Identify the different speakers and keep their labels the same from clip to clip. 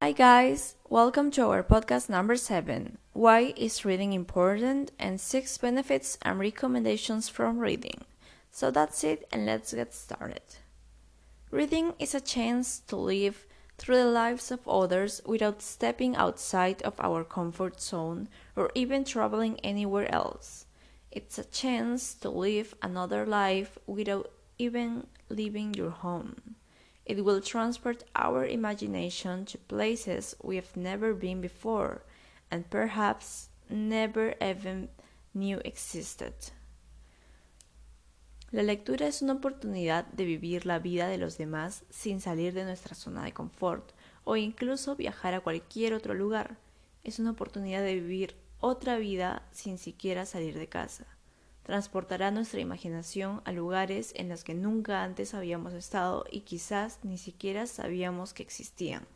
Speaker 1: Hi, guys. Welcome to our podcast number seven Why is reading important? and six benefits and recommendations from reading. So that's it, and let's get started. Reading is a chance to live through the lives of others without stepping outside of our comfort zone or even traveling anywhere else. It's a chance to live another life without even leaving your home. It will transport our imagination to places we have never been before and perhaps never even knew existed. La lectura es una oportunidad de vivir la vida de los demás sin salir de nuestra zona de confort o incluso viajar a cualquier otro lugar. Es una oportunidad de vivir otra vida sin siquiera salir de casa transportará nuestra imaginación a lugares en los que nunca antes habíamos estado y quizás ni siquiera sabíamos que existían.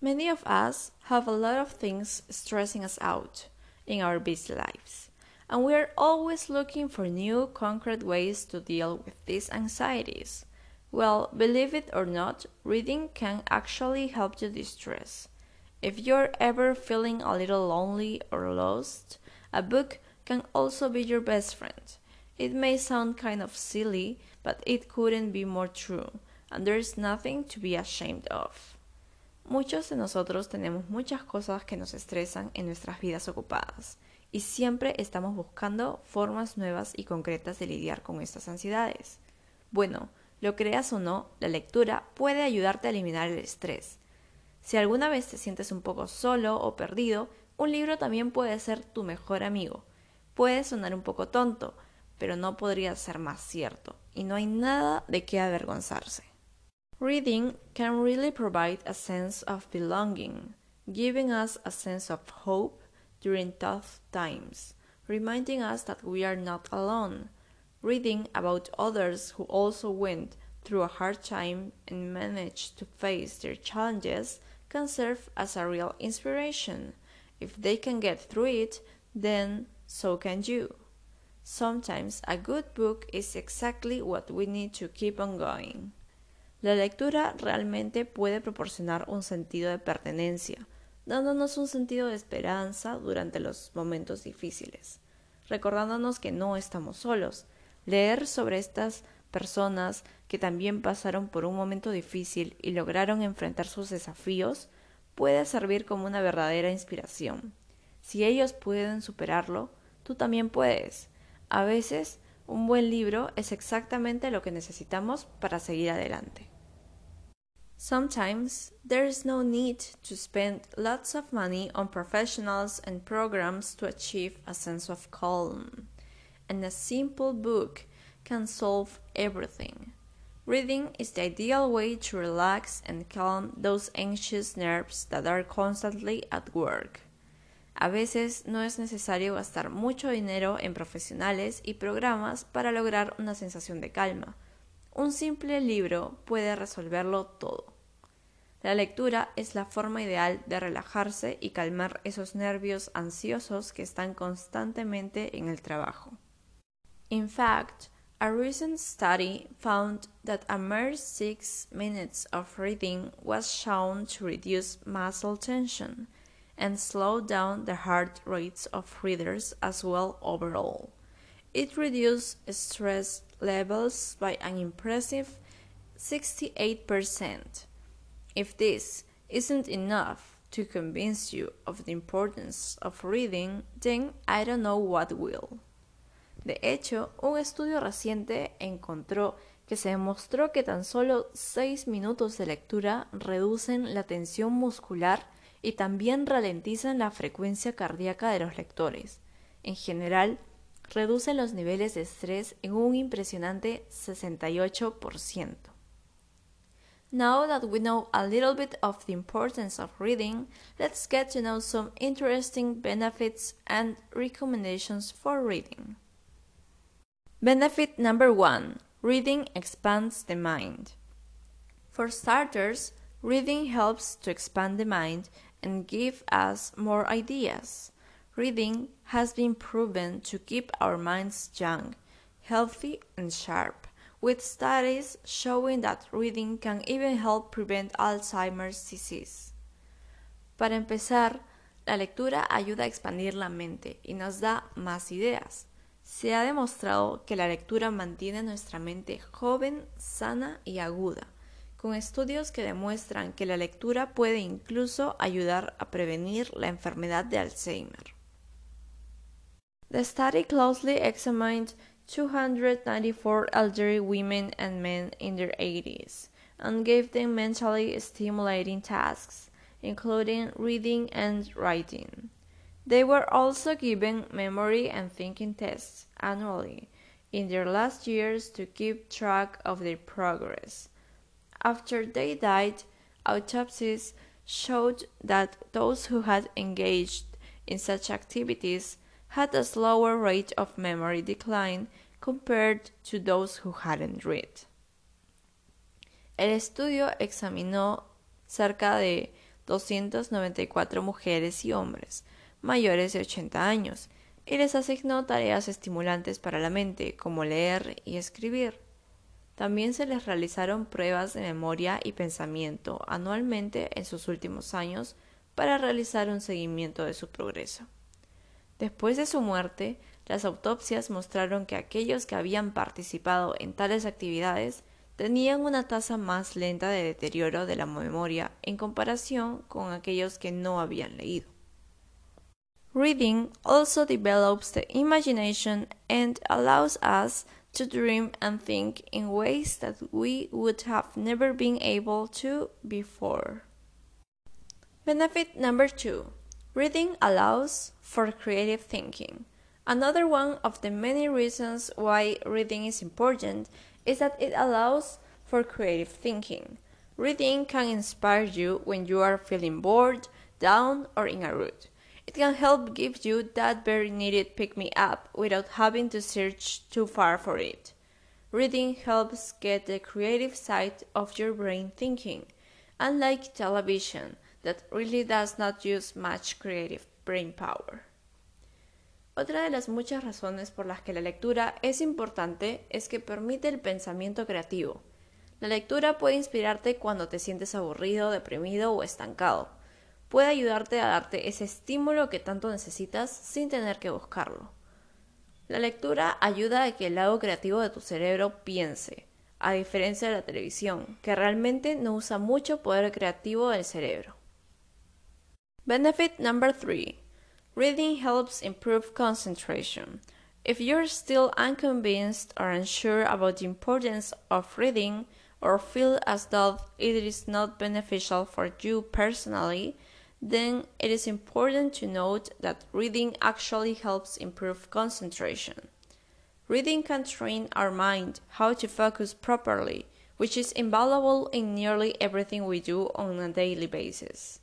Speaker 1: Many of us have a lot of things stressing us out in our busy lives, and we are always looking for new concrete ways to deal with these anxieties. Well, believe it or not, reading can actually help you distress. If you're ever feeling a little lonely or lost, a book can also be your best friend. It may sound kind of silly, but it couldn't be more true, and there's nothing to be ashamed of. Muchos de nosotros tenemos muchas cosas que nos estresan en nuestras vidas ocupadas, y siempre estamos buscando formas nuevas y concretas de lidiar con estas ansiedades. Bueno, lo creas o no, la lectura puede ayudarte a eliminar el estrés. Si alguna vez te sientes un poco solo o perdido, un libro también puede ser tu mejor amigo Puede sonar un poco tonto, pero no podría ser más cierto, y no hay nada de qué avergonzarse. Reading can really provide a sense of belonging, giving us a sense of hope during tough times, reminding us that we are not alone. Reading about others who also went through a hard time and managed to face their challenges can serve as a real inspiration. If they can get through it, then so can you. Sometimes a good book is exactly what we need to keep on going. La lectura realmente puede proporcionar un sentido de pertenencia, dándonos un sentido de esperanza durante los momentos difíciles, recordándonos que no estamos solos. Leer sobre estas personas que también pasaron por un momento difícil y lograron enfrentar sus desafíos puede servir como una verdadera inspiración. Si ellos pueden superarlo, tú también puedes. A veces, un buen libro es exactamente lo que necesitamos para seguir adelante. Sometimes there is no need to spend lots of money on professionals and programs to achieve a sense of calm. And a simple book can solve everything. Reading is the ideal way to relax and calm those anxious nerves that are constantly at work. A veces no es necesario gastar mucho dinero en profesionales y programas para lograr una sensación de calma. Un simple libro puede resolverlo todo. La lectura es la forma ideal de relajarse y calmar esos nervios ansiosos que están constantemente en el trabajo. In fact, a recent study found that a mere six minutes of reading was shown to reduce muscle tension and slow down the heart rates of readers as well overall. It reduced stress levels by an impressive 68%. If this isn't enough to convince you of the importance of reading, then I don't know what will. De hecho, un estudio reciente encontró que se demostró que tan solo 6 minutos de lectura reducen la tensión muscular y también ralentizan la frecuencia cardíaca de los lectores. En general, reducen los niveles de estrés en un impresionante 68%. Now that we know a little bit of the importance of reading, let's get to know some interesting benefits and recommendations for reading. Benefit number one reading expands the mind. For starters, reading helps to expand the mind and give us more ideas. Reading has been proven to keep our minds young, healthy, and sharp, with studies showing that reading can even help prevent Alzheimer's disease. Para empezar, la lectura ayuda a expandir la mente y nos da más ideas. Se ha demostrado que la lectura mantiene nuestra mente joven, sana y aguda, con estudios que demuestran que la lectura puede incluso ayudar a prevenir la enfermedad de Alzheimer. The study closely examined 294 elderly women and men in their 80s and gave them mentally stimulating tasks, including reading and writing. They were also given memory and thinking tests annually in their last years to keep track of their progress. After they died, autopsies showed that those who had engaged in such activities had a slower rate of memory decline compared to those who hadn't read. El estudio examinó cerca de 294 mujeres y hombres mayores de 80 años y les asignó tareas estimulantes para la mente, como leer y escribir. También se les realizaron pruebas de memoria y pensamiento anualmente en sus últimos años para realizar un seguimiento de su progreso. Después de su muerte, las autopsias mostraron que aquellos que habían participado en tales actividades tenían una tasa más lenta de deterioro de la memoria en comparación con aquellos que no habían leído. Reading also develops the imagination and allows us to dream and think in ways that we would have never been able to before. Benefit number two reading allows for creative thinking. Another one of the many reasons why reading is important is that it allows for creative thinking. Reading can inspire you when you are feeling bored, down, or in a rut. It can help give you that very needed pick me up without having to search too far for it. Reading helps get the creative side of your brain thinking, unlike television that really does not use much creative brain power. Otra de las muchas razones por las que la lectura es importante es que permite el pensamiento creativo. La lectura puede inspirarte cuando te sientes aburrido, deprimido o estancado puede ayudarte a darte ese estímulo que tanto necesitas sin tener que buscarlo. La lectura ayuda a que el lado creativo de tu cerebro piense, a diferencia de la televisión, que realmente no usa mucho poder creativo del cerebro. Benefit number 3. Reading helps improve concentration. If you're still unconvinced or unsure about the importance of reading or feel as though it is not beneficial for you personally, then it is important to note that reading actually helps improve concentration. Reading can train our mind how to focus properly, which is invaluable in nearly everything we do on a daily basis.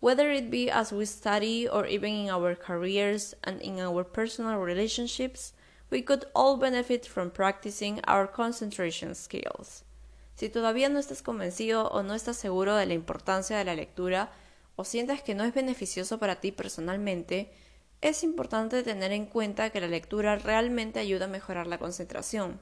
Speaker 1: Whether it be as we study or even in our careers and in our personal relationships, we could all benefit from practicing our concentration skills. Si todavía no estás convencido o no estás seguro de la importancia de la lectura, o sientas que no es beneficioso para ti personalmente, es importante tener en cuenta que la lectura realmente ayuda a mejorar la concentración.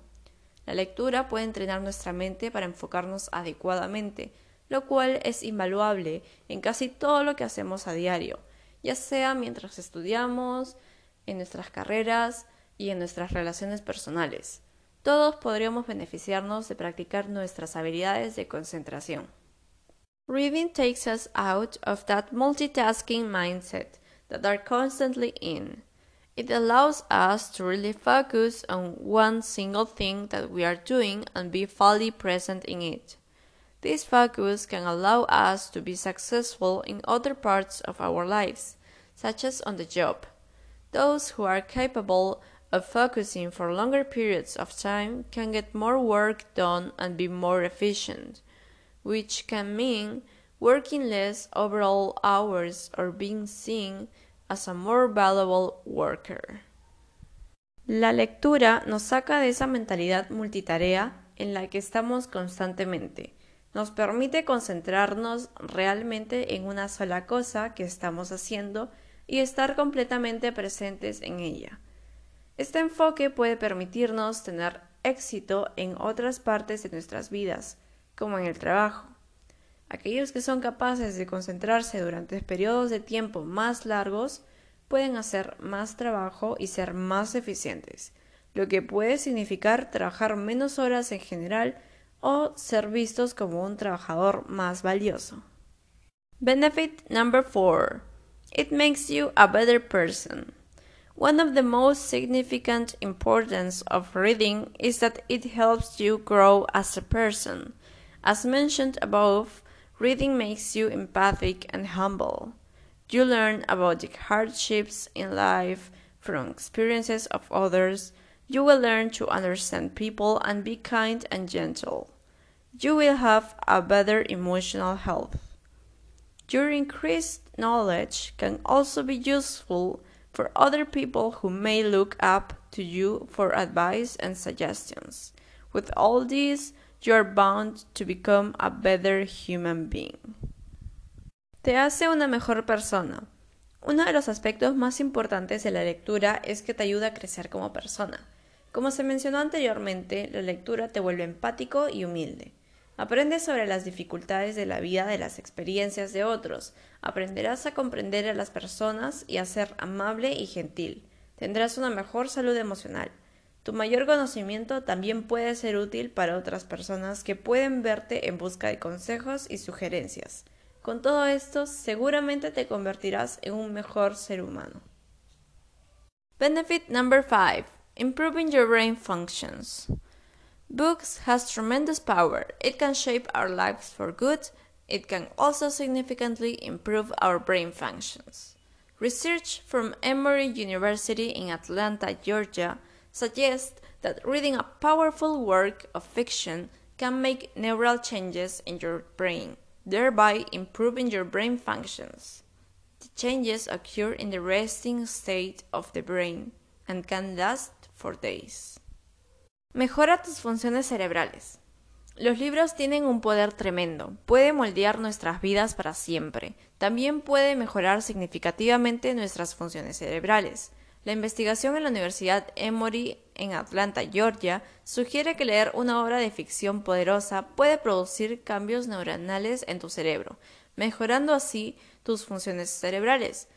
Speaker 1: La lectura puede entrenar nuestra mente para enfocarnos adecuadamente, lo cual es invaluable en casi todo lo que hacemos a diario, ya sea mientras estudiamos, en nuestras carreras y en nuestras relaciones personales. Todos podríamos beneficiarnos de practicar nuestras habilidades de concentración. Reading takes us out of that multitasking mindset that are constantly in. It allows us to really focus on one single thing that we are doing and be fully present in it. This focus can allow us to be successful in other parts of our lives, such as on the job. Those who are capable of focusing for longer periods of time can get more work done and be more efficient which can mean working less overall hours or being seen as a more valuable worker. La lectura nos saca de esa mentalidad multitarea en la que estamos constantemente. Nos permite concentrarnos realmente en una sola cosa que estamos haciendo y estar completamente presentes en ella. Este enfoque puede permitirnos tener éxito en otras partes de nuestras vidas, como en el trabajo. Aquellos que son capaces de concentrarse durante periodos de tiempo más largos pueden hacer más trabajo y ser más eficientes, lo que puede significar trabajar menos horas en general o ser vistos como un trabajador más valioso. Benefit number 4. It makes you a better person. One of the most significant importance of reading is that it helps you grow as a person. As mentioned above, reading makes you empathic and humble. You learn about the hardships in life from experiences of others. You will learn to understand people and be kind and gentle. You will have a better emotional health. Your increased knowledge can also be useful for other people who may look up to you for advice and suggestions. With all this, you are bound to become a better human being. Te hace una mejor persona. Uno de los aspectos más importantes de la lectura es que te ayuda a crecer como persona. Como se mencionó anteriormente, la lectura te vuelve empático y humilde. Aprendes sobre las dificultades de la vida de las experiencias de otros. Aprenderás a comprender a las personas y a ser amable y gentil. Tendrás una mejor salud emocional. Tu mayor conocimiento también puede ser útil para otras personas que pueden verte en busca de consejos y sugerencias. Con todo esto, seguramente te convertirás en un mejor ser humano. Benefit number 5. Improving your brain functions. Books has tremendous power. It can shape our lives for good. It can also significantly improve our brain functions. Research from Emory University in Atlanta, Georgia, suggests that reading a powerful work of fiction can make neural changes in your brain thereby improving your brain functions. The changes occur in the resting state of the brain and can last for days. Mejora tus funciones cerebrales. Los libros tienen un poder tremendo, puede moldear nuestras vidas para siempre, también puede mejorar significativamente nuestras funciones cerebrales. La investigación en la Universidad Emory en Atlanta, Georgia, sugiere que leer una obra de ficción poderosa puede producir cambios neuronales en tu cerebro, mejorando así tus funciones cerebrales.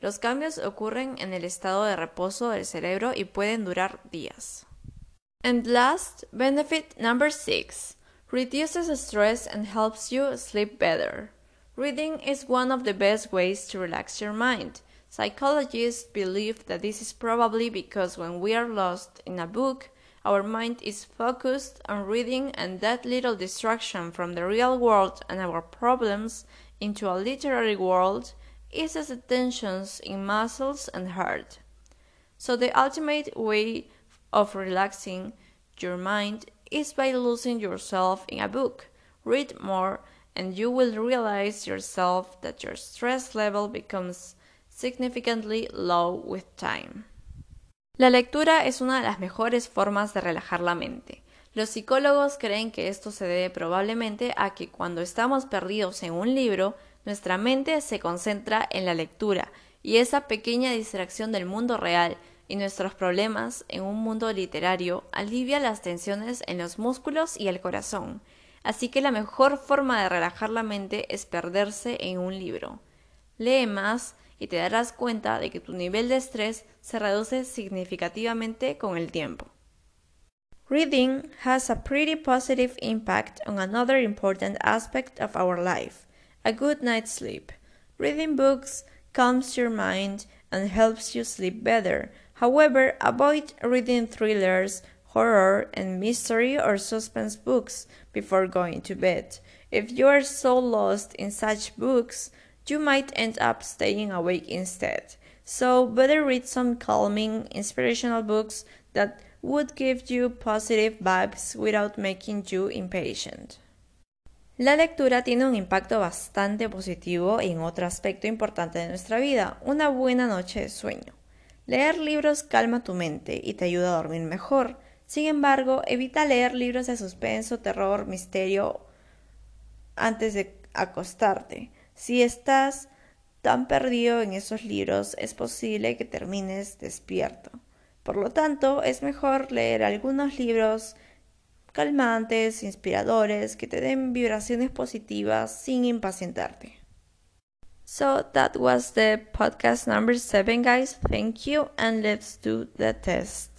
Speaker 1: Los cambios ocurren en el estado de reposo del cerebro y pueden durar días. And last, benefit number six reduces stress and helps you sleep better. Reading is one of the best ways to relax your mind. Psychologists believe that this is probably because when we are lost in a book, our mind is focused on reading, and that little distraction from the real world and our problems into a literary world eases the tensions in muscles and heart. So, the ultimate way of relaxing your mind is by losing yourself in a book. Read more, and you will realize yourself that your stress level becomes significantly low with time. La lectura es una de las mejores formas de relajar la mente. Los psicólogos creen que esto se debe probablemente a que cuando estamos perdidos en un libro, nuestra mente se concentra en la lectura y esa pequeña distracción del mundo real y nuestros problemas en un mundo literario alivia las tensiones en los músculos y el corazón. Así que la mejor forma de relajar la mente es perderse en un libro. Lee más y te darás cuenta de que tu nivel de estrés se reduce significativamente con el tiempo. Reading has a pretty positive impact on another important aspect of our life a good night's sleep. Reading books calms your mind and helps you sleep better. However, avoid reading thrillers, horror, and mystery or suspense books before going to bed. If you are so lost in such books, you might end up staying awake instead. So, better read some calming, inspirational books that would give you positive vibes without making you impatient. La lectura tiene un impacto bastante positivo en otro aspecto importante de nuestra vida, una buena noche de sueño. Leer libros calma tu mente y te ayuda a dormir mejor. Sin embargo, evita leer libros de suspenso, terror, misterio antes de acostarte. Si estás tan perdido en esos libros, es posible que termines despierto. Por lo tanto, es mejor leer algunos libros calmantes, inspiradores, que te den vibraciones positivas sin impacientarte. So that was the podcast number seven, guys. Thank you, and let's do the test.